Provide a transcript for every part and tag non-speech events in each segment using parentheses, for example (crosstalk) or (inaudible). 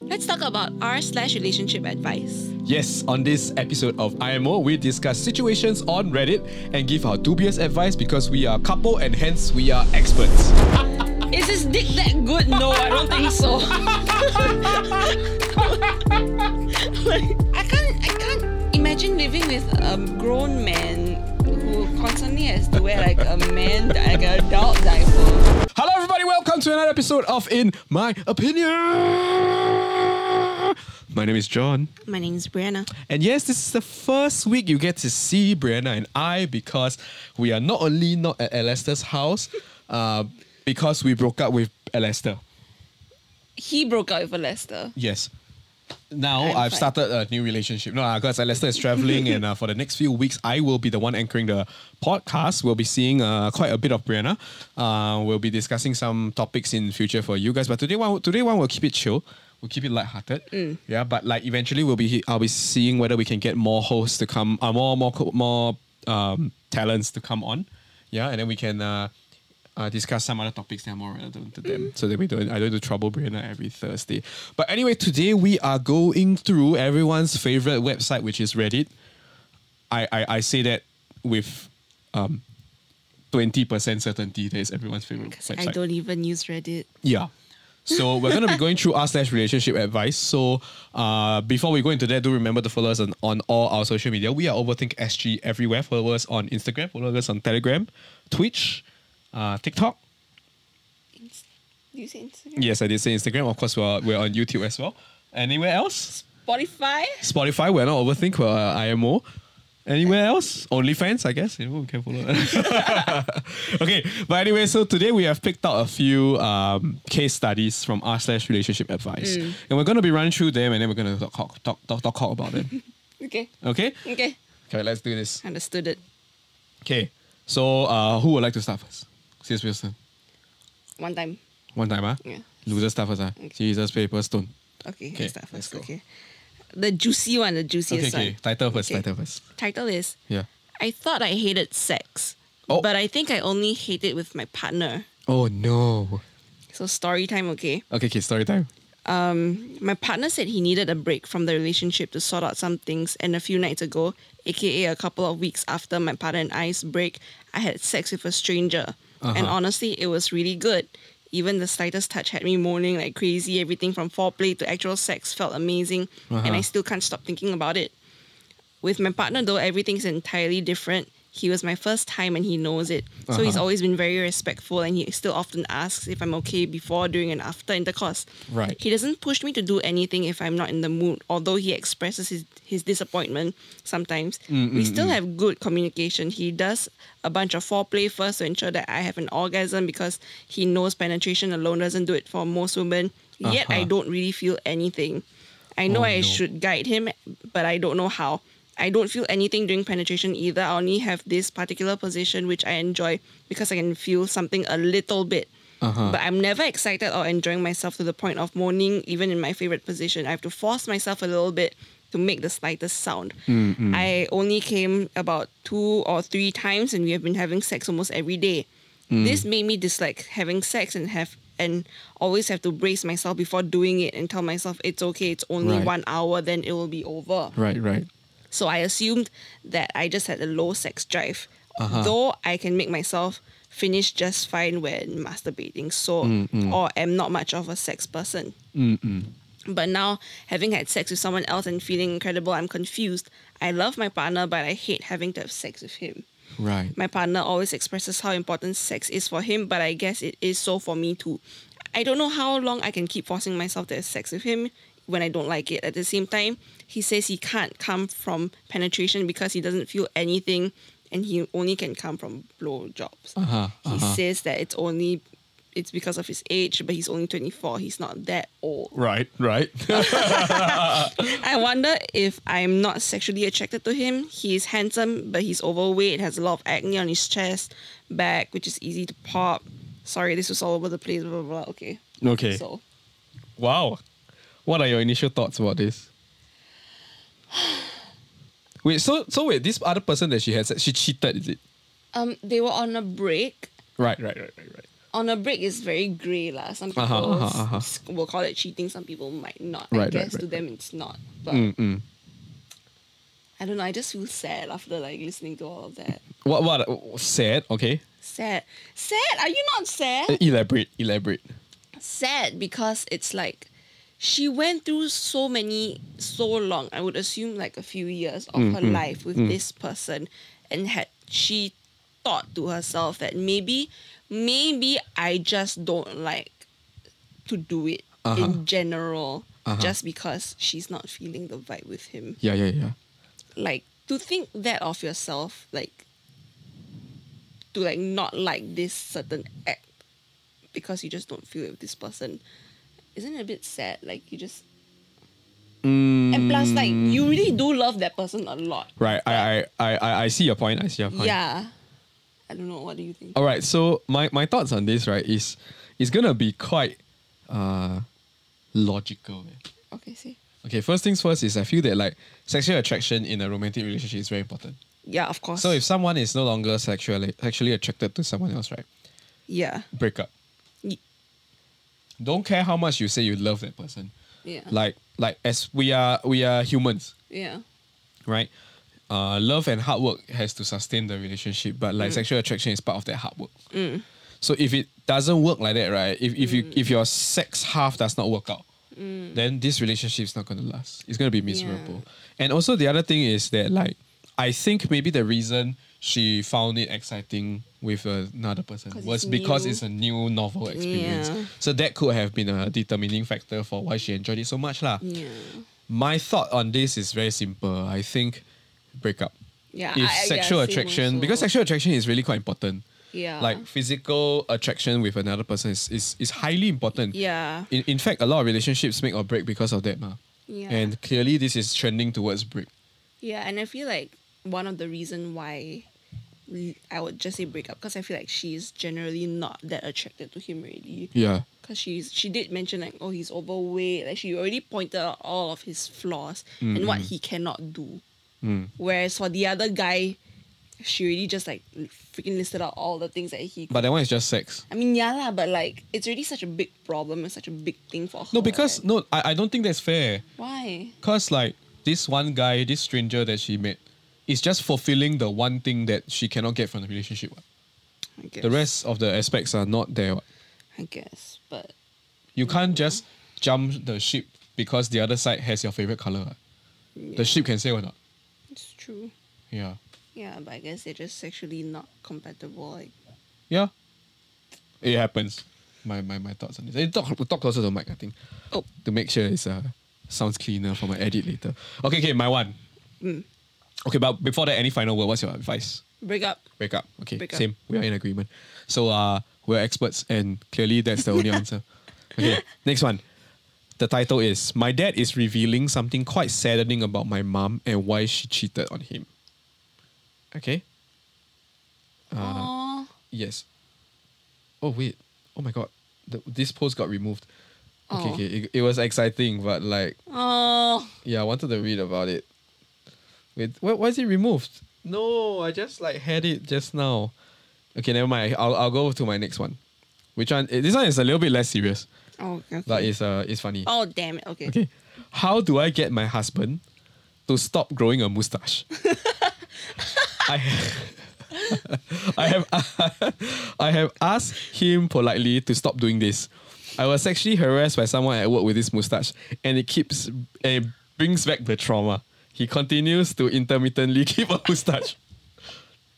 Let's talk about r slash relationship advice. Yes, on this episode of IMO, we discuss situations on Reddit and give our dubious advice because we are a couple and hence we are experts. (laughs) Is his dick that good? No, I don't think so. like, (laughs) I can't, I can't imagine living with a grown man who constantly has to wear like a man, like an adult diaper. Hello, everybody, welcome to another episode of In My Opinion. My name is John. My name is Brianna. And yes, this is the first week you get to see Brianna and I because we are not only not at Alastair's house, (laughs) uh, because we broke up with Alastair. He broke up with Lester. Yes. Now I'm I've fine. started a new relationship. No, because Alastair is traveling, and uh, for the next few weeks, I will be the one anchoring the podcast. We'll be seeing uh, quite a bit of Brianna. Uh, we'll be discussing some topics in future for you guys. But today one, today one, we'll keep it chill. We'll keep it lighthearted. Yeah, but like eventually, we'll be I'll be seeing whether we can get more hosts to come, uh, more more more um, talents to come on. Yeah, and then we can. Uh, uh, discuss some other topics that are more relevant to them, so that we don't I don't do trouble Brianna every Thursday. But anyway, today we are going through everyone's favorite website, which is Reddit. I I, I say that with um twenty percent certainty that is everyone's favorite website. I don't even use Reddit. Yeah. So we're gonna be going through our slash relationship advice. So uh, before we go into that, do remember to follow us on, on all our social media. We are Overthink SG everywhere. Follow us on Instagram. Follow us on Telegram, Twitch, uh, TikTok. Do you say Instagram? Yes, I did say Instagram. Of course, we're, we're on YouTube as well. Anywhere else? Spotify? Spotify. We're not Overthink. We're uh, IMO. Anywhere else? OnlyFans, I guess. You know, we can follow. okay, but anyway, so today we have picked out a few um, case studies from r slash relationship advice, and we're going to be running through them, and then we're going to talk talk talk talk, talk about them. (laughs) Okay. Okay. Okay. Okay, let's do this. Understood it. Okay, so uh, who would like to start first? Sis Wilson. One time. One time, ah. Yeah. Loser start first, ah. Jesus paper stone. Okay, Okay, let's let's go. Okay. The juicy one, the Okay, juiciest okay. one. Title first. Okay. Title first. Title is Yeah. I thought I hated sex. Oh. But I think I only hate it with my partner. Oh no. So story time, okay. Okay, okay. Story time. Um, my partner said he needed a break from the relationship to sort out some things, and a few nights ago, aka a couple of weeks after my partner and I's break, I had sex with a stranger. And Uh-huh. honestly, it was really good. Even the slightest touch had me moaning like crazy. Everything from foreplay to actual sex felt amazing, and I Uh-huh. still can't stop thinking about it. With my partner, though, everything's entirely different. He was my first time and he knows it. So he's Uh-huh. always been very respectful and he still often asks if I'm okay before, during, and after intercourse. Right. He doesn't push me to do anything if I'm not in the mood, although he expresses his, his disappointment sometimes. we still have good communication. He does a bunch of foreplay first to ensure that I have an orgasm because he knows penetration alone doesn't do it for most women. Yet I Uh-huh. don't really feel anything. I know Oh, I no. should guide him, but I don't know how. I don't feel anything during penetration either. I only have this particular position which I enjoy because I can feel something a little bit. Uh-huh. But I'm never excited or enjoying myself to the point of moaning, even in my favorite position. I have to force myself a little bit to make the slightest sound. I only came about two or three times, and we have been having sex almost every day. This made me dislike having sex and have and always have to brace myself before doing it and tell myself it's okay, it's only Right. one hour, then it will be over. Right, right. So I assumed that I just had a low sex drive. Uh-huh. Though I can make myself finish just fine when masturbating, so Mm, or am not much of a sex person. But now, having had sex with someone else and feeling incredible, I'm confused. I love my partner, but I hate having to have sex with him. Right. My partner always expresses how important sex is for him, but I guess it is so for me too. I don't know how long I can keep forcing myself to have sex with him when I don't like it. At the same time, he says he can't come from penetration because he doesn't feel anything and he only can come from blowjobs. Uh-huh, He uh-huh. says that it's only it's because of his age, but he's only 24. He's not that old. Right, right. (laughs) I wonder if I'm not sexually attracted to him. He's handsome, but he's overweight, has a lot of acne on his chest, back, which is easy to pop. Sorry, this was all over the place, blah, blah, blah. Okay. okay. So, Wow. What are your initial thoughts about this? (sighs) Wait, so so wait, this other person that she had, she cheated, is it? um, they were on a break. Right, right, right, right, right. on a break is very grey lah. Some people uh-huh, uh-huh, uh-huh. will call it cheating. Some people might not. Right, I guess right, to them it's not. But Mm, mm. I don't know. I just feel sad after like listening to all of that. What what sad? Okay, Sad. Sad. Are you not sad? Uh, elaborate, elaborate. sad because it's like she went through so many so long i would assume like a few years of her life with this person and had she thought to herself that maybe maybe i just don't like to do it Uh-huh. in general Uh-huh. just because she's not feeling the vibe with him Yeah, yeah, yeah. like to think that of yourself like to like not like this certain act because you just don't feel it with this person isn't it a bit sad like you just and plus like you really do love that person a lot Right. I, I, I, I- I see your point. I see your point. yeah i don't know what do you think All right. So my, my thoughts on this, right, is it's gonna be quite uh logical. okay see Okay, first things first is I feel that like sexual attraction in a romantic relationship is very important. yeah of course So if someone is no longer sexually sexually attracted to someone else, right, yeah break up. Don't care how much you say you love that person. yeah Like like as we are we are humans, yeah right? Uh, love and hard work has to sustain the relationship, but like mm. sexual attraction is part of that hard work. Mm. So if it doesn't work like that, right? If if you mm. if your sex half does not work out, then this relationship is not going to last. It's going to be miserable. And also the other thing is that like I think maybe the reason she found it exciting with another person was because new. it's a new novel experience. Yeah. So that could have been a determining factor for why she enjoyed it so much lah. yeah My thought on this is very simple. I think breakup. yeah If I- I- yeah, sexual attraction, because sexual attraction is really quite important. yeah Like physical attraction with another person is, is, is highly important. yeah In, in fact, a lot of relationships make or break because of that. Ma. yeah And clearly, this is trending towards break. Yeah, and I feel like one of the reason why I would just say break up because I feel like she's generally not that attracted to him really. Yeah. Because she's she did mention like oh he's overweight like she already pointed out all of his flaws and what he cannot do. Mm. Whereas for the other guy, she already just like freaking listed out all the things that he. But that one is just sex. I mean yeah lah, but like it's already such a big problem and such a big thing for her. No, because, right? no, I, I don't think that's fair. why? Because, like, this one guy, this stranger that she met, is just fulfilling the one thing that she cannot get from the relationship. what. I guess. The rest of the aspects are not there. what. I guess, but You can't just jump the ship because the other side has your favorite color. what. The ship can say or not. it's true. Yeah. Yeah, but I guess they're just sexually not compatible. Like, Yeah. It happens. My my, my thoughts on this. Eh, talk, talk closer to the mic, I think. oh, To make sure it's uh, sounds cleaner for my edit later. Okay, okay, my one. Mm. Okay, but before that, any final word? What's your advice? break up. Break up. Okay, Break up. same. We are in agreement. So uh, we're experts, and clearly that's the only answer. (laughs) Okay, next one. The title is My Dad is revealing something quite saddening about my mom and why she cheated on him. Okay? Uh, Aww. yes. Oh, wait. Oh my god. The, this post got removed. Okay, okay. It, it was exciting, but like, Oh. yeah, I wanted to read about it. Wait, why, why is it removed? No, I just like had it just now. Okay, never mind. I'll, I'll go to my next one. Which one? eh, This one is a little bit less serious, Oh, okay. but it's uh it's funny. oh, damn it. Okay. Okay. How do I get my husband to stop growing a mustache? I (laughs) I have (laughs) (laughs) I have asked him politely to stop doing this. I was actually harassed by someone at work with this mustache, and it keeps and it brings back the trauma. He continues to intermittently (laughs) keep a mustache.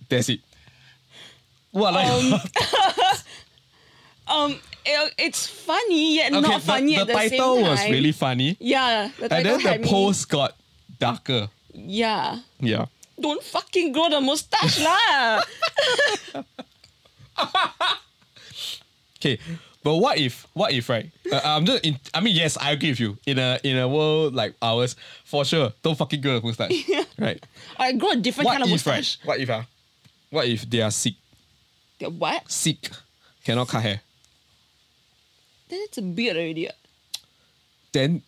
That's it. What like Um, (laughs) it, it's funny yet okay, not the, funny the at the same time. The title was really funny, Yeah, the and then the me- post got darker. Yeah. Yeah. Don't fucking grow the mustache lah. (laughs) Okay, but what if what if right? Uh, I'm just in. I mean, yes, I agree with you. In a in a world like ours, for sure, don't fucking grow a mustache. (laughs) right? I grow a different What kind of if mustache. right? What if ah? What if they are sick? Yeah, What? Sick, cannot cut hair. Then it's a beard already. Then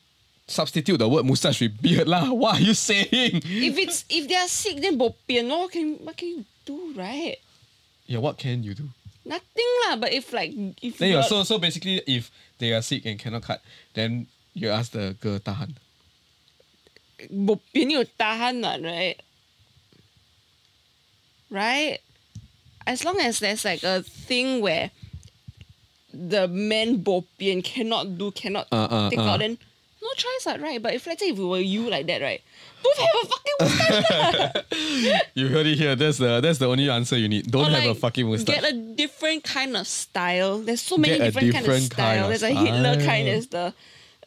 substitute the word mustache with beard lah. (laughs) What are you saying? If it's if they are sick, then bo pian. What can what can you do, right? Yeah, what can you do? Nothing lah. But if like if Then you're, so so basically, if they are sick and cannot cut, then you ask the girl tahan. bo pian you tahan what, right? Right? As long as there's like a thing where the man bo pian cannot do, cannot Uh, uh, take uh. out, then no choice, what, right? But if let's say if it were you like that, right? Don't have a fucking mustache. (laughs) You heard it here. That's the that's the only answer you need. Don't Or, have a fucking mustache. Get a different kind of style. There's so many a different, kind of different kind style. of There's a Hitler style. kind. There's the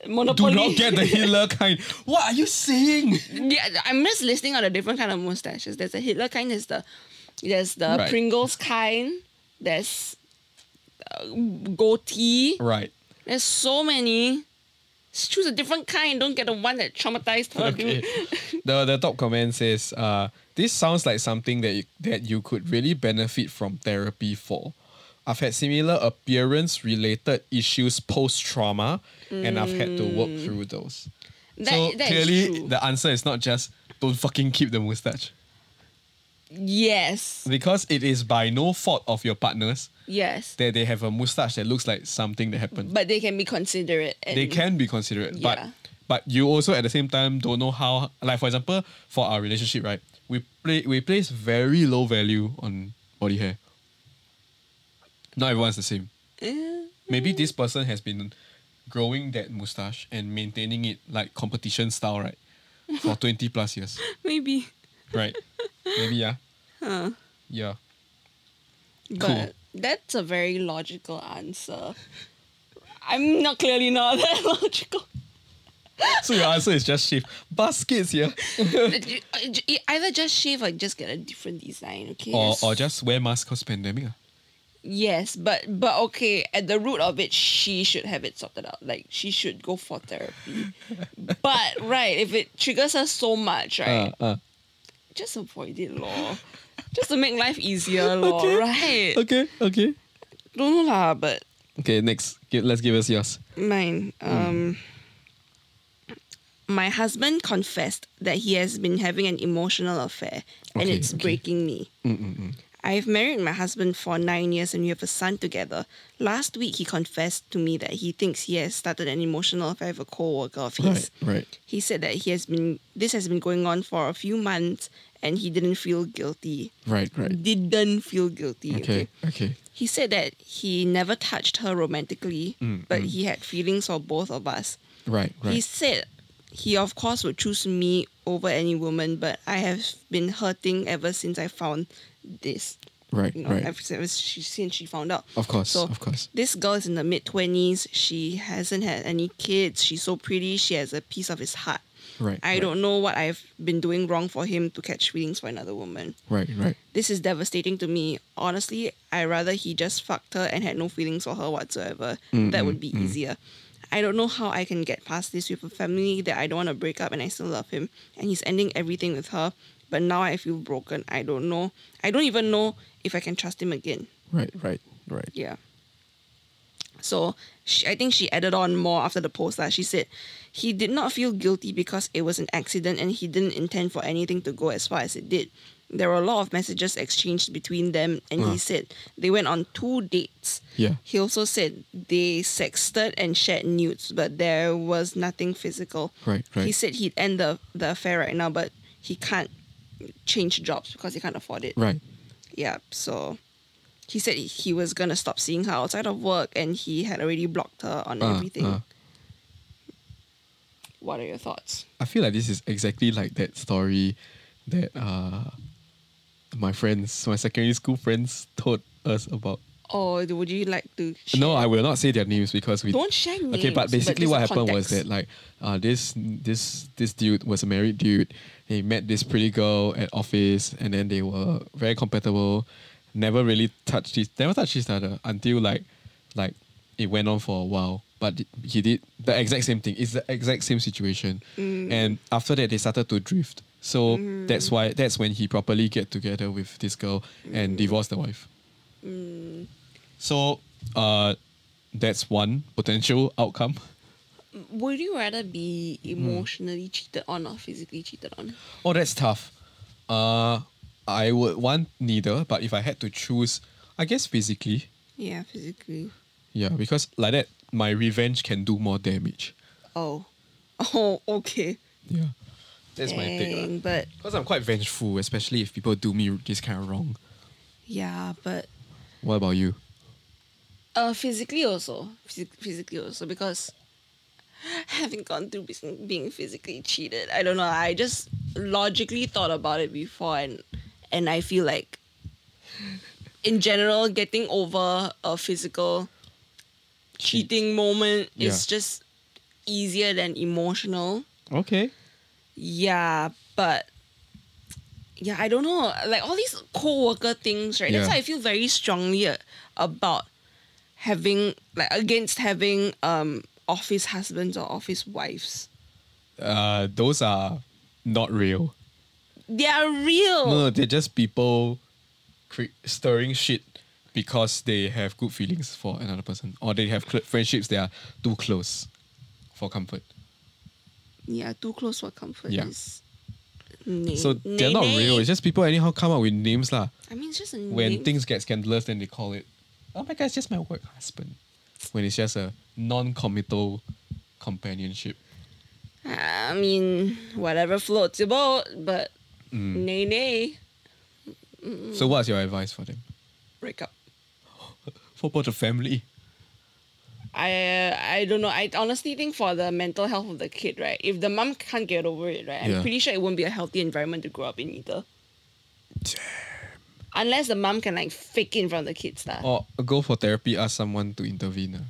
Monopoly. Do not get the Hitler kind. What are you saying? (laughs) Yeah, I'm just listing out the different kind of mustaches. There's a Hitler kind. There's the there's the Right. Pringles kind. There's uh, goatee. Right. There's so many. Just choose a different kind. Don't get the one that traumatized her. Okay. (laughs) the the top comment says, uh, "This sounds like something that you, that you could really benefit from therapy for. I've had similar appearance related issues post trauma, and I've had to work mm. through those. That- so that clearly, the answer is not just don't fucking keep the mustache Yes. because it is by no fault of your partners Yes. that they have a mustache that looks like something that happened. But they can be considerate. And they can be considerate, Yeah. but but you also at the same time don't know how. Like for example, for our relationship, right? We play we place very low value on body hair. Not everyone's the same. Eh, Maybe this person has been growing that mustache and maintaining it like competition style, right? For (laughs) twenty plus years, maybe. right? Maybe yeah. Yeah. But Cool. that's a very logical answer. I'm not clearly not that (laughs) logical. So your answer is just shave baskets, yeah, (laughs) Either just shave or just get a different design, okay? or or just wear mask cause pandemic. Yes, but but okay. At the root of it, she should have it sorted out. Like she should go for therapy. (laughs) but right, if it triggers her so much, right, Uh, uh. just avoid it, lor. Just to make life easier, lor. (laughs) Okay. Right? Okay, okay. Don't know lah, but Okay, next. Give, let's give us yours. Mine. Um, My husband confessed that he has been having an emotional affair and Okay, it's okay. breaking me. I've married my husband for nine years and we have a son together. Last week, he confessed to me that he thinks he has started an emotional affair with a co-worker of his. right. right. He said that he has been this has been going on for a few months and he didn't feel guilty. Right, right. Didn't feel guilty. Okay, okay. He said that he never touched her romantically, Mm, but mm. he had feelings for both of us. Right, right. He said he, of course, would choose me over any woman, but I have been hurting ever since I found this. right, You know, right. ever since she, since she found out. Of course, So of course. this girl is in the mid 20s. She hasn't had any kids. She's so pretty. She has a piece of his heart. Right. I right, don't know what I've been doing wrong for him to catch feelings for another woman. Right, right. This is devastating to me. Honestly, I rather he just fucked her and had no feelings for her whatsoever. Mm, that mm, would be mm. easier. I don't know how I can get past this with a family that I don't want to break up and I still love him. And he's ending everything with her. But now I feel broken. I don't know. I don't even know if I can trust him again. Right, right, right. Yeah. So she, I think she added on more after the post that she said he did not feel guilty because it was an accident and he didn't intend for anything to go as far as it did. There were a lot of messages exchanged between them, and Uh. he said they went on two dates. Yeah. He also said they sexted and shared nudes, but there was nothing physical. Right, right. He said he'd end the, the affair right now, but he can't change jobs because he can't afford it. Right. Yeah, so he said he was gonna stop seeing her outside of work and he had already blocked her on Uh, everything. uh. What are your thoughts? I feel like this is exactly like that story that uh my friends, my secondary school friends told us about. Or would you like to share? No, I will not say their names because we Don't share names. Okay, but basically there's what happened was that like uh this this this dude was a married dude. He met this pretty girl at office and then they were very compatible. Never really touched each never touched each other until like like it went on for a while. But he did the exact same thing. It's the exact same situation. Mm. And after that they started to drift. So that's why that's when he properly get together with this girl and divorce the wife. Mm. So uh that's one potential outcome. Would you rather be Hmm. emotionally cheated on or physically cheated on? Oh, that's tough. Uh, I would want neither, but if I had to choose, I guess physically. Yeah, physically. Yeah, because like that, my revenge can do more damage. Oh. (laughs) Oh, okay. Yeah. That's my take. Dang, but Because I'm quite vengeful, especially if people do me this kind of wrong. yeah, but What about you? Uh physically also. Phys- physically also because (laughs) having gone through being- physically cheated, I don't know. I just logically thought about it before and and I feel like in general getting over a physical Cheat. cheating moment Yeah. is just easier than emotional. Okay. Yeah, but yeah, I don't know. Like all these co-worker things, right? That's why I feel very strongly about having like against having um office husbands or office wives. Uh, those are not real. They are real. No, no, they're just people cre- stirring shit because they have good feelings for another person or they have cl- friendships that are too close for comfort. Yeah, too close for comfort Yeah. is. Nay- So they're not nay, real. It's just people anyhow come up with names lah. I mean, it's just a When name. things get scandalous, then they call it, oh my god, it's just my work husband. When it's just a non-committal companionship. I mean, whatever floats your boat, but Mm. nay nay, So what's your advice for them? break up. (laughs) For both the family. I I don't know. I honestly think for the mental health of the kid, right? If the mom can't get over it, right, Yeah. I'm pretty sure it won't be a healthy environment to grow up in either. Unless the mom can like fake it in front of the kids, lah. Or go for therapy, ask someone to intervene. ah.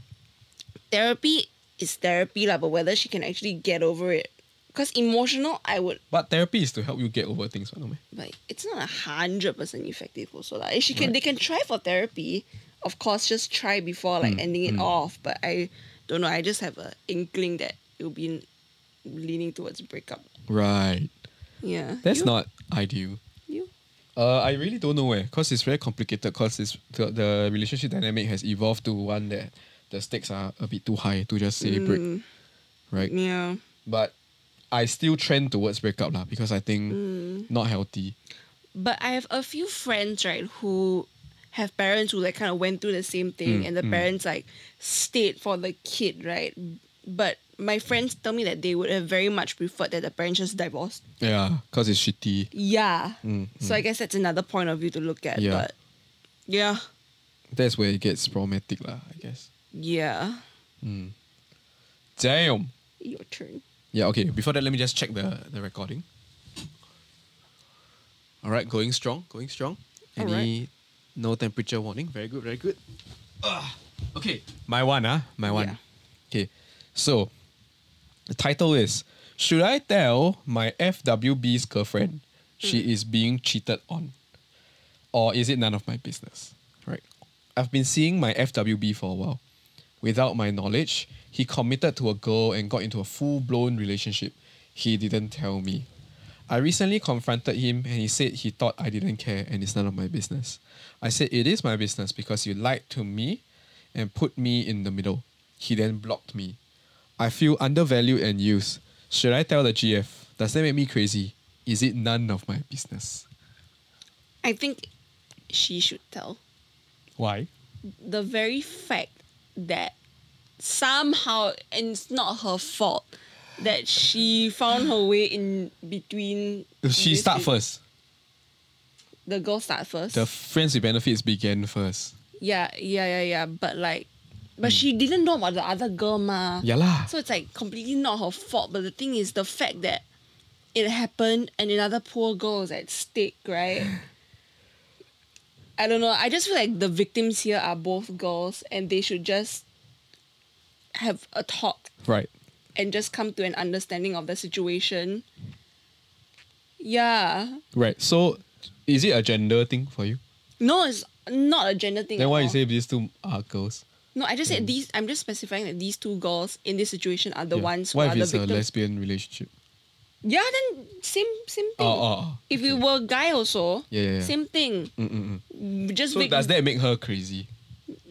Therapy is therapy, lah. But whether she can actually get over it, because emotional, I would, But therapy is to help you get over things, no meh? but it's not a hundred percent effective. Also, like she can, Right. they can try for therapy. Of course, just try before like Mm, ending it mm. off. But I don't know. I just have a inkling that it will be leaning towards breakup. Right. Yeah. That's You? not ideal. You. Uh, I really don't know where, cause it's very complicated. Cause it's the, the relationship dynamic has evolved to one that the stakes are a bit too high to just say break, Mm, right? yeah. But I still trend towards breakup lah because I think Mm. not healthy. But I have a few friends, right, who have parents who like kind of went through the same thing Mm, and the mm. parents like stayed for the kid, right? But my friends tell me that they would have very much preferred that the parents just divorced. Yeah, cause it's shitty. Yeah. Mm, So I guess that's another point of view to look at. Yeah. But yeah. That's where it gets problematic lah. I guess. Yeah. Damn. Your turn. Yeah, okay. Before that, let me just check the, the recording. All right, going strong, going strong. All Any no temperature warning? Very good, very good. Ah, okay, my one, ah, my one. Yeah. Okay, so the title is Should I tell my FWB's girlfriend she hmm. is being cheated on? Or is it none of my business? Right. I've been seeing my FWB for a while. Without my knowledge, he committed to a girl and got into a full blown relationship. He didn't tell me. I recently confronted him and he said he thought I didn't care and it's none of my business. I said it is my business because you lied to me and put me in the middle. He then blocked me. I feel undervalued and used. Should I tell the GF? Does that make me crazy? Is it none of my business? I think she should tell. Why? the very fact that somehow and it's not her fault that she found her way in between She start first. the girl start first The friends with benefits began first. yeah yeah yeah yeah but like but she didn't know about the other girl ma Hmm. Yeah lah. so it's like completely not her fault but the thing is the fact that it happened and another poor girl is at stake right I don't know. I just feel like the victims here are both girls and they should just have a talk Right. and just come to an understanding of the situation. Yeah. Right. So is it a gender thing for you? No, it's not a gender thing. Then why you all. say these two are girls? No, I just said hmm. these I'm just specifying that these two girls in this situation are the Yeah. ones who What are if the it's a victims. lesbian relationship? yeah, then same same oh, thing. Oh, oh, oh. If you were a guy also, Yeah, yeah, yeah. same thing. Mm-mm-mm. Just So vic- does that make her crazy?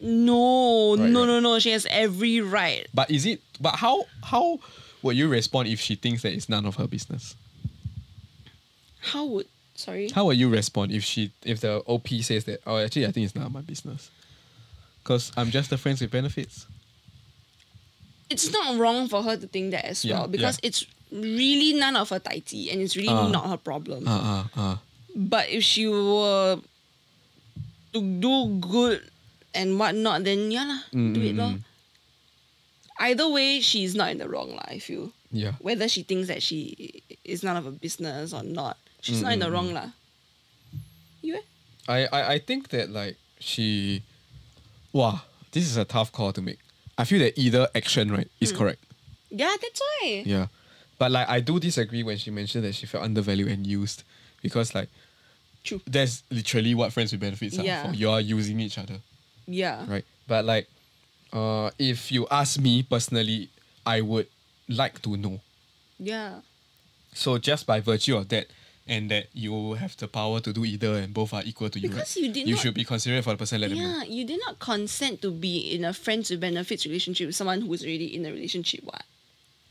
No, Right, no, right. no, no. She has every right. But is it? But how how would you respond if she thinks that it's none of her business? How would Sorry. How would you respond if she if the OP says that? Oh, actually, I think it's none of my business. Cause I'm just a friend with benefits. it's not wrong for her to think that as Yeah, well because yeah. it's really none of her tai and it's really Ah. not her problem. Uh uh uh. But if she were to do good and whatnot, then yeah lah, Mm, do it mm, lor. mm. Either way, she's not in the wrong lah. I feel Yeah. whether she thinks that she is none of her business or not, she's not in the wrong lah. You eh? I, I I think that like she, wow, this is a tough call to make. I feel that either action right is correct. Yeah, that's why. Yeah, but like I do disagree when she mentioned that she felt undervalued and used because like True. that's literally what friends with benefits are Yeah. for. You are using each other, Yeah. right? But like, uh, if you ask me personally, I would like to know. Yeah. So just by virtue of that, and that you have the power to do either, and both are equal to you, Because you did you not- should be considerate for the person. Let. Yeah, you did not consent to be in a friends with benefits relationship with someone who's already in a relationship. What?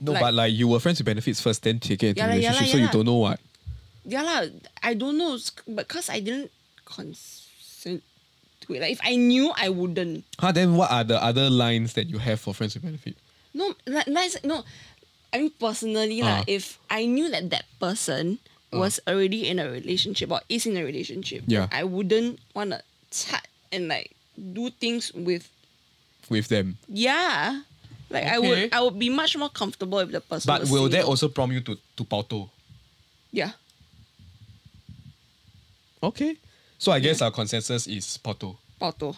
No, Like- but like you were friends with benefits first, then take it into Yeah lah, yeah relationship, so yeah you don't know what. Yeah lah, I don't know, but cause I didn't consent to it. Like if I knew, I wouldn't. Huh, then what are the other lines that you have for friends with benefit? No, like. No, I mean personally lah. Ah. If I knew that that person Uh. was already in a relationship or is in a relationship, Yeah. I wouldn't wanna chat and like do things with. With them. Yeah, like I Okay. would. I would be much more comfortable if the person. But was will that also prompt you to, to pauto? Yeah. Okay. So I guess our consensus is pauto. Auto.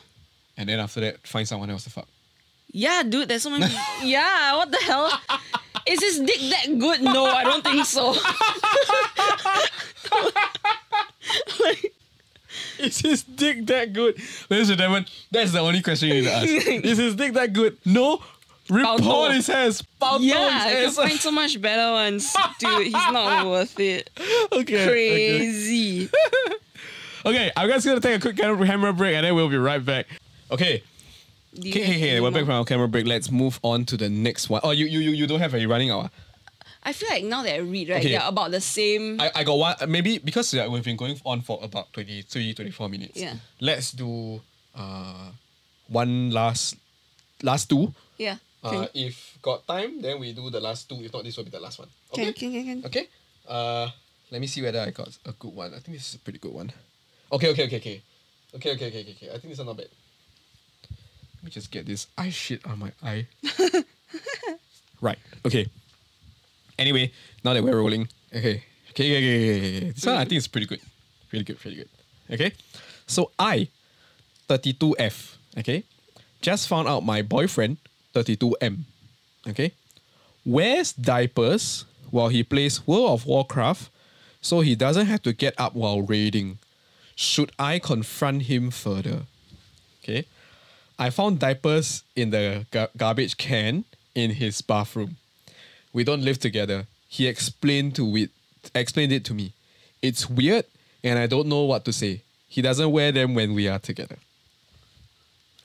And then after that, find someone else to fuck. Yeah, dude, there's so many. yeah, what the hell? Is his dick that good? No, I don't think so. Like, (laughs) Is his dick that good? Ladies and gentlemen, that's the only question you need to ask. (laughs) is his dick that good? No. Report Pauto. his ass. Pauto yeah, his ass. find so much better ones. Dude, he's not (laughs) worth it. okay. okay. Crazy. Okay, I'm just gonna take a quick camera break and then we'll be right back. Okay, you okay, okay, okay. We're back from our camera break. Let's move on to the next one. Oh, you you you, you don't have a running hour. I feel like now that I read, right, Okay. they're about the same. I, I got one maybe because uh, we've been going on for about 23, 24 minutes. Yeah. Let's do uh one last last two. yeah. Uh, Can, if got time, then we do the last two. If not, this will be the last one. Okay. can, can, can, can. Okay. Uh, let me see whether I got a good one. I think this is a pretty good one. Okay, okay, okay, okay. Okay, okay, okay, okay, okay. I think this is not bad. Let me just get this eye shit on my eye. (laughs) right. Okay. Anyway, now that we're rolling, okay. Okay, okay, okay, okay, okay. This one I think is pretty good. Pretty good, pretty good. Okay. So I, 32F, okay, just found out my boyfriend, 32M, okay, wears diapers while he plays World of Warcraft so he doesn't have to get up while raiding. Should I confront him further? Okay. I found diapers in the gar- garbage can in his bathroom. We don't live together. He explained to it explained it to me. It's weird and I don't know what to say. He doesn't wear them when we are together.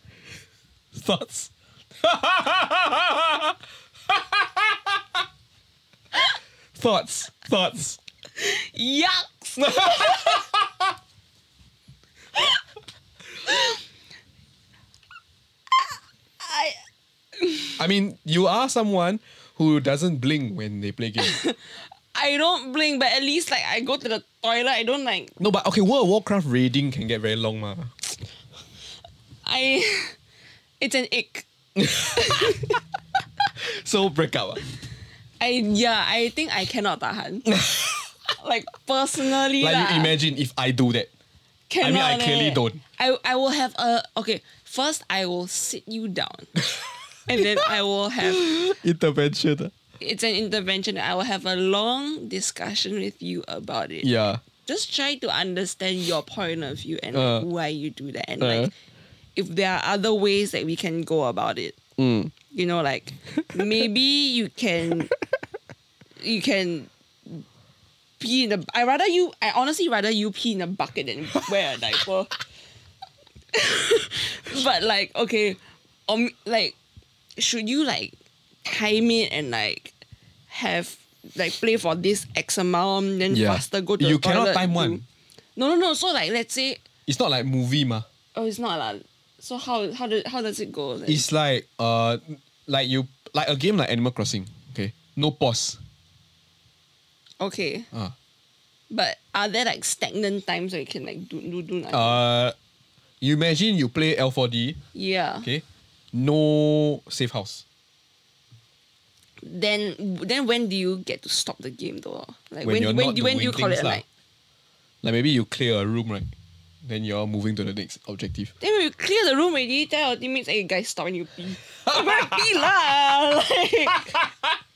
(laughs) Thoughts? (laughs) Thoughts. Thoughts. Yucks! (laughs) I, I mean, you are someone who doesn't blink when they play games. (laughs) I don't blink, but at least like I go to the toilet. I don't like no, but okay, World of Warcraft raiding can get very long, ma. I. (laughs) It's an ick. (laughs) So break up. ah. I yeah. I think I cannot tahan. like personally, Like lah, you imagine if I do that. I mean, I cannot clearly eh. don't. I I will have a okay. First, I will sit you down, and then I will have (laughs) Intervention. it's an intervention. I will have a long discussion with you about it. Yeah. Just try to understand your point of view and Uh. why you do that, and Uh. like if there are other ways that we can go about it. Mm. You know, like maybe you can you can pee in a. I rather you. I honestly rather you pee in a bucket than wear a diaper. (laughs) but like okay, um, like should you like time it and like have like play for this X amount then Yeah. faster go to You the cannot toilet time to- one. No, no, no. So like, let's say, It's not like movie ma. oh, it's not lah. So how how do, how does it go? Like, It's like uh like you like a game like Animal Crossing. Okay, no pause. okay, Uh. but are there like stagnant times where you can like do do, do nothing? Uh, you imagine you play L4D. yeah. Okay, no safe house. Then then when do you get to stop the game though? Like When when you're when, not when do you call it night? Like maybe you clear a room right, then you're moving to the next objective. Then when you clear the room already, tell your teammates, hey guys, stop you pee. I'm gonna pee lah. (laughs) Like, (laughs)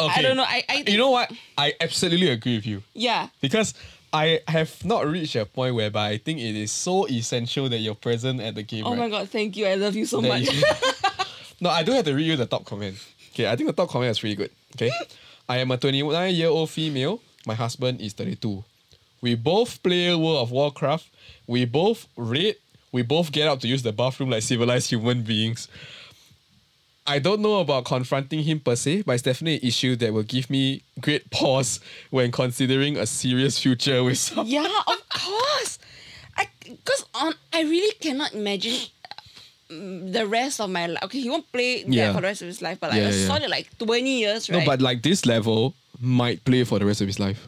Okay. I don't know. I, I You know what? I absolutely agree with you yeah. because I have not reached a point whereby I think it is so essential that you're present at the game. Oh right? my god, thank you. I love you so that much. you- (laughs) no, I do have to read you the top comment. Okay, I think the top comment is pretty good. Okay, I am a 29 year old female. My husband is 32. We both play World of Warcraft. We both read. We both get up to use the bathroom like civilized human beings. I don't know about confronting him per se, but it's definitely an issue that will give me great pause when considering a serious future with someone. yeah, of course. I because on I really cannot imagine mm, the rest of my life. Okay, he won't play Yeah. for the rest of his life, but like Yeah, a yeah, yeah. solid like twenty years, right? No, but like this level might play for the rest of his life.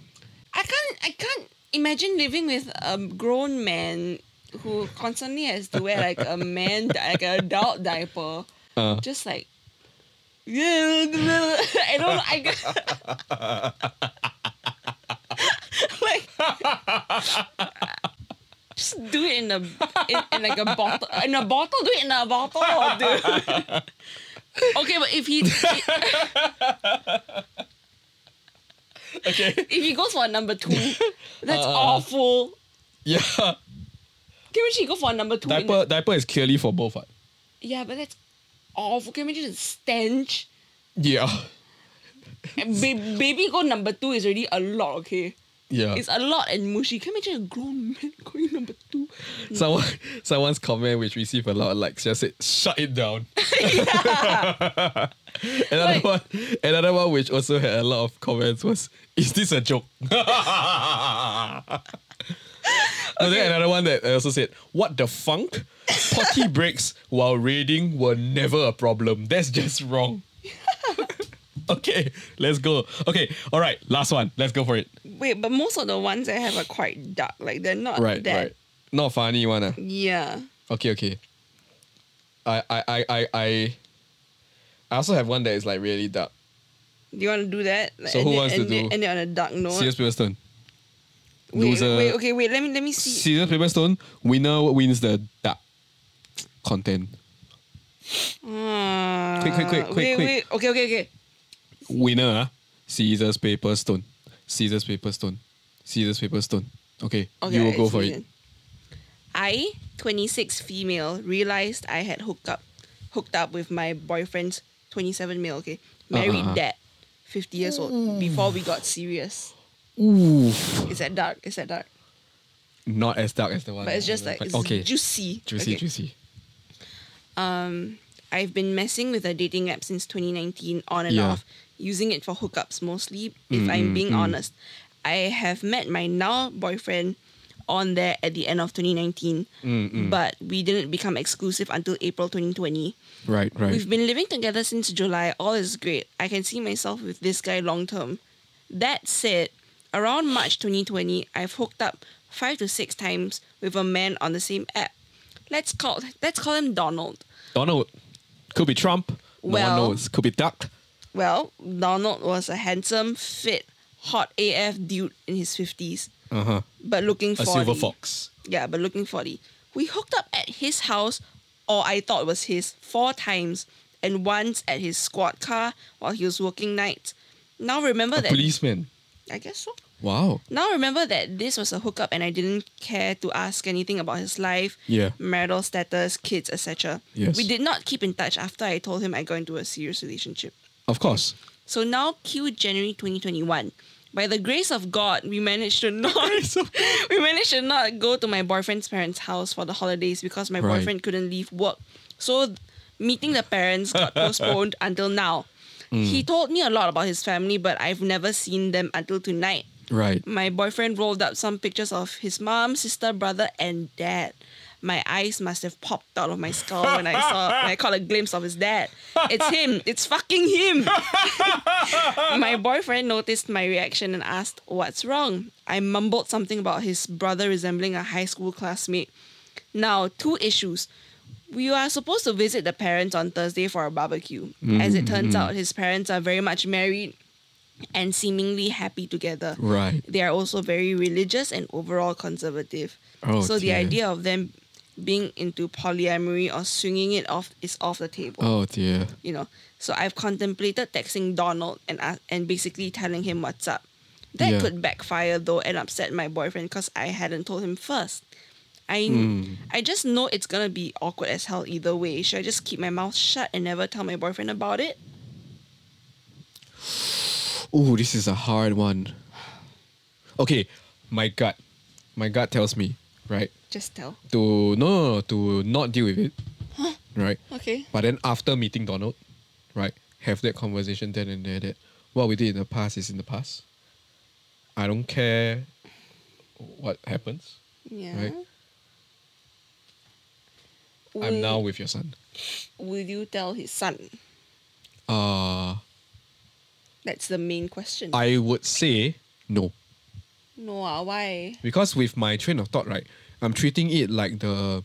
I can't I can't imagine living with a grown man who constantly has to wear like a man like an adult diaper. Uh. Just like yeah, (laughs) I don't I (laughs) like (laughs) just do it in a in, in like a bottle in a bottle do it in a bottle dude. okay but if he Okay. if he goes for a number two that's awful Yeah. Can we go for a number two? Diaper diaper is clearly for both. What? Yeah, but that's awful. Can we just stench? Yeah. And ba- baby go number two is already a lot, okay? Yeah. It's a lot and mushy. Can we just a grown man (laughs) going number two? (laughs) Someone someone's comment which received a lot of likes just said shut it down. (laughs) another Like- one another one which also had a lot of comments was is this a joke? No, then another one that also said, What the funk? Potty breaks while raiding were never a problem. That's just wrong. (laughs) okay, let's go. Okay, all right, last one. Let's go for it. Wait, but most of the ones I have are quite dark. Like they're not Right, that. right. Not funny one. ah. Yeah. Okay, okay. I, I, I, I, I, I also have one that is like really dark. Do you want to do that? Like, So who it- wants to do? End it on a dark note. Scissors paper stone. wait, Loser. wait, okay, wait. Let me let me see. Scissors paper stone. Winner wins the dark content. Ah, Quick, quick, quick, quick, wait, quick. wait. Okay, okay, okay. Winner. ah. Scissors paper stone. Scissors paper stone. Scissors paper stone. Okay, Okay, you will go for it. I, 26 female, realized I had hooked up hooked up with my boyfriend's 27 male, okay? Married Uh-uh. dad, 50 years old, before we got serious. Ooh, Is that dark? Is that dark? not as dark as the one. But it's just like it's okay, juicy. juicy, Okay. juicy. Um, I've been messing with a dating app since 2019, on and Yeah. off, using it for hookups mostly. If Mm, I'm mm, being mm. honest, I have met my now boyfriend on there at the end of 2019, Mm, but we didn't become exclusive until April 2020. Right, right. We've been living together since July. All is great. I can see myself with this guy long term. That said, around March 2020, I've hooked up five to six times with a man on the same app. Let's call let's call him Donald. Donald could be Trump. No Well- one knows. Could be Duck. Well, Donald was a handsome, fit, hot AF dude in his 50s, Uh huh. but looking for A silver fox. Yeah, but looking 40. We hooked up at his house, or I thought it was his, four times, and once at his squad car while he was working nights. Now remember A that. policeman. I guess so. Wow. Now remember that this was a hookup and I didn't care to ask anything about his life, Yeah. marital status, kids, etc. Yes. We did not keep in touch after I told him I got into a serious relationship. Of course. So now cue January 2021. By the grace of God, we managed to not (laughs) (laughs) we managed to not go to my boyfriend's parents' house for the holidays because my Right. boyfriend couldn't leave work. So meeting the parents got (laughs) postponed until now. Mm. He told me a lot about his family, but I've never seen them until tonight. Right. My boyfriend rolled up some pictures of his mom, sister, brother, and dad. My eyes must have popped out of my skull when I saw when I caught a glimpse of his dad. It's him. It's fucking him. (laughs) my boyfriend noticed my reaction and asked, What's wrong? I mumbled something about his brother resembling a high school classmate. Now, two issues. We are supposed to visit the parents on Thursday for a barbecue. As it turns mm-hmm. out, his parents are very much married and seemingly happy together. Right. They are also very religious and overall conservative. Oh, so the idea of them being into polyamory or swinging it off is off the table. Oh dear. You know. So I've contemplated texting Donald and ask, and basically telling him what's up. That Yeah. could backfire though and upset my boyfriend because I hadn't told him first. I Hmm. I just know it's gonna be awkward as hell either way. Should I just keep my mouth shut and never tell my boyfriend about it? Oh, this is a hard one. Okay, my gut, my gut tells me, right, Just tell. to no, no, no to not deal with it, huh? right. Okay. But then after meeting Donald, right, have that conversation then and there that what we did in the past is in the past. I don't care what happens. Yeah. Right. Will, I'm now with your son. Will you tell his son? Uh That's the main question. I would say no. no, ah, why? Because with my train of thought, right, I'm treating it like the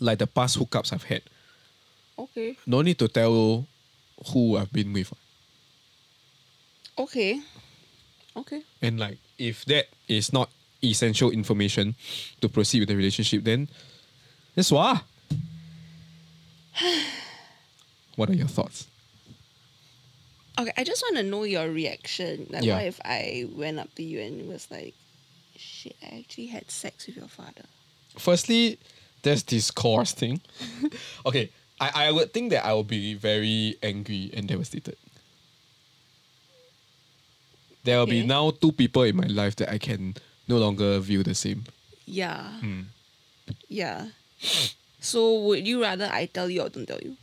like the past hookups I've had. Okay. No need to tell who I've been with. Okay. Okay. And like if that is not essential information to proceed with the relationship, then that's why. (sighs) what are your thoughts? Okay, I just want to know your reaction. Like, Yeah. what if I went up to you and was like, shit, I actually had sex with your father? Firstly, there's this course thing. (laughs) okay, I, I would think that I will be very angry and devastated. There will be now two people in my life that I can no longer view the same. Yeah. Hmm. Yeah. So, would you rather I tell you or don't tell you?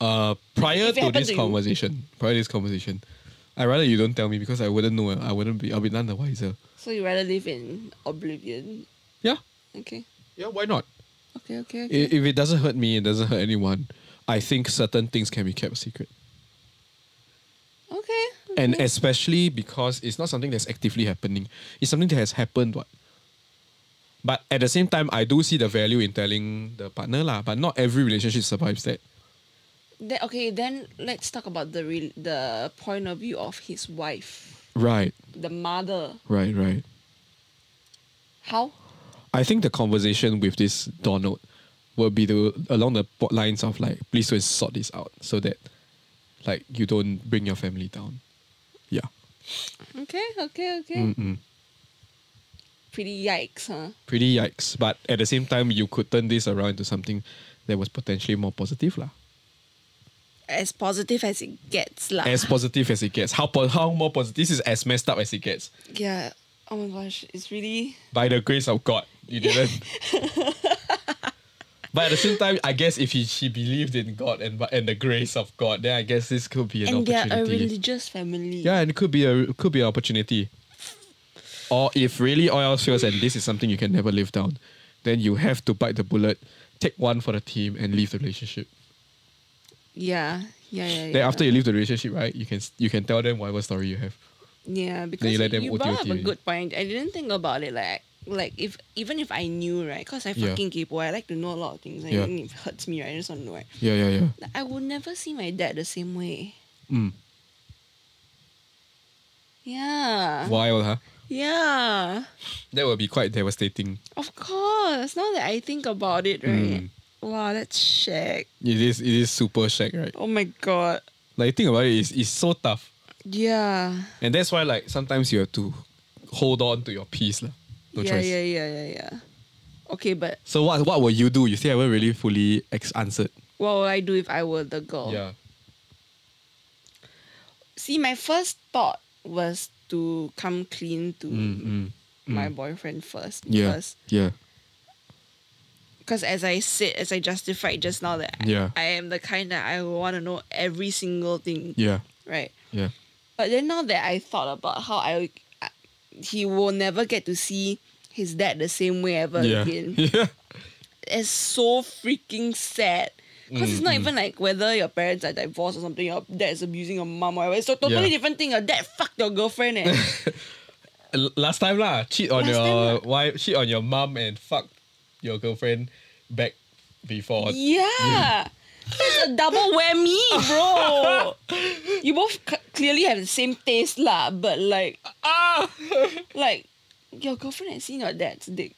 Uh, prior to this to conversation, prior to this conversation, I rather you don't tell me because I wouldn't know. I wouldn't be. I'll be none the wiser. So, you rather live in oblivion? Yeah, Okay. yeah. Why not? Okay, okay, okay. If it doesn't hurt me, it doesn't hurt anyone. I think certain things can be kept secret, okay. and especially because it's not something that's actively happening. It's something that has happened. What? But at the same time, I do see the value in telling the partner lah. But not every relationship survives that. Then, okay, then let's talk about the re- the point of view of his wife, Right, the mother. right, right. How? I think the conversation with this Donald will be the along the lines of like, please don't sort this out so that like you don't bring your family down. Yeah. Okay, okay, okay. Mm-mm. Pretty yikes, huh? Pretty yikes. But at the same time, you could turn this around into something that was potentially more positive lah. As positive as it gets, lah. As positive as it gets. How po- how more positive? This is as messed up as it gets. yeah. Oh my gosh, it's really. By the grace of God, you didn't. (laughs) but at the same time, I guess if he, she believed in God and and the grace of God, then I guess this could be an and they're a religious family. Yeah, and it could be a could be an opportunity. Or if really all else fails and this is something you can never live down, then you have to bite the bullet, take one for the team, and leave the relationship. Yeah, yeah, yeah. yeah. Then after you leave the relationship, right, you can you can tell them whatever story you have. Yeah, because you you, let them you brought up a good point. I didn't think about it like like if even if I knew right, because I Yeah. fucking keep I like to know a lot of things. Like, Yeah. even if it hurts me, right? I just want to know. Right? Yeah, yeah, yeah. Like, I would never see my dad the same way. Mm. Yeah. Wild, huh? Yeah. That would be quite devastating. Of course. Now that I think about it, right? Mm. Wow, that's shag. It is it is super shag, right? Oh my god. Like think about it, it's, it's so tough. Yeah. And that's why like sometimes you have to hold on to your peace. lah. No yeah, choice. yeah, yeah, yeah, yeah. Okay, but So what what will you do? You still haven't really fully ex- answered. what would I do if I were the girl? Yeah. See, my first thought was to come clean to Mm, mm, my mm. boyfriend first. Yeah. Because Yeah. Cause as I said, as I justified just now that I- Yeah. I, am the kind that I want to know every single thing, Yeah. right? Yeah. But then now that I thought about how I, I- he will never get to see his dad the same way ever yeah. again. (laughs) Yeah. It's so freaking sad. Because it's Mm, not even like whether your parents are divorced or something, your dad is abusing your mom or whatever. It's a totally Yeah. different thing. Your dad fucked your girlfriend eh. (laughs) Last time lah, cheat on Last your time wife, cheat on your mom, and fuck your girlfriend back before. yeah. That's a double whammy, bro. (laughs) you both c- clearly have the same taste lah, but like, Ah! like your girlfriend has seen your dad's dick.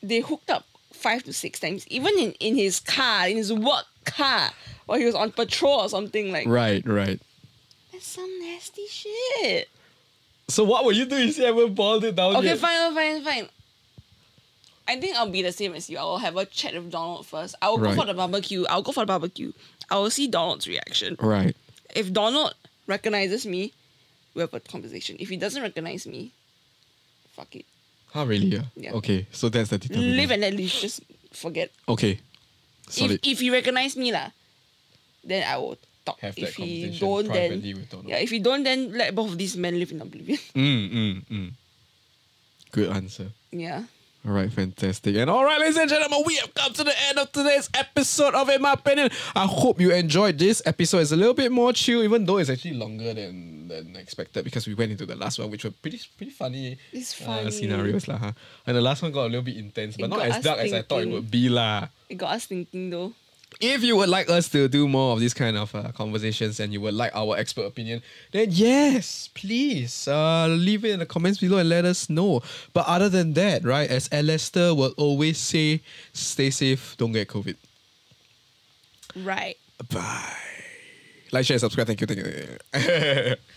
They hooked up five to six times, even in, in his car, in his work car, while he was on patrol or something. Like, right, right. that's some nasty shit. So what were you doing? if you ever boiled it down? Okay, yet? fine, fine, fine. I think I'll be the same as you. I will have a chat with Donald first. I will go for the barbecue. I'll go for the barbecue. I will see Donald's reaction. Right. If Donald recognizes me, we have a conversation. If he doesn't recognize me, fuck it. Huh, really? Yeah. Yeah. Okay, so that's the determinant. Live and let live. Just forget. Okay. Solid. If if he recognize me lah, then I will talk. Have that if he conversation don't, then privately with Donald. yeah. If he don't, then let both of these men live in oblivion. Mm, mm, mm. Good answer. yeah. All right, fantastic. And all right, ladies and gentlemen, we have come to the end of today's episode of In My Opinion. I hope you enjoyed this episode. It's a little bit more chill, even though it's actually longer than, than expected because we went into the last one, which were pretty pretty funny, It's uh, funny. scenarios. lah. huh? And the last one got a little bit intense, but It not as dark as I thought it would be. lah. It got us thinking though. If you would like us to do more of these kind of uh, conversations and you would like our expert opinion, then yes, please uh, leave it in the comments below and let us know. But other than that, right, as Alistair will always say, stay safe, don't get COVID. Right. Bye. Like, share, subscribe. Thank you. Thank you. (laughs)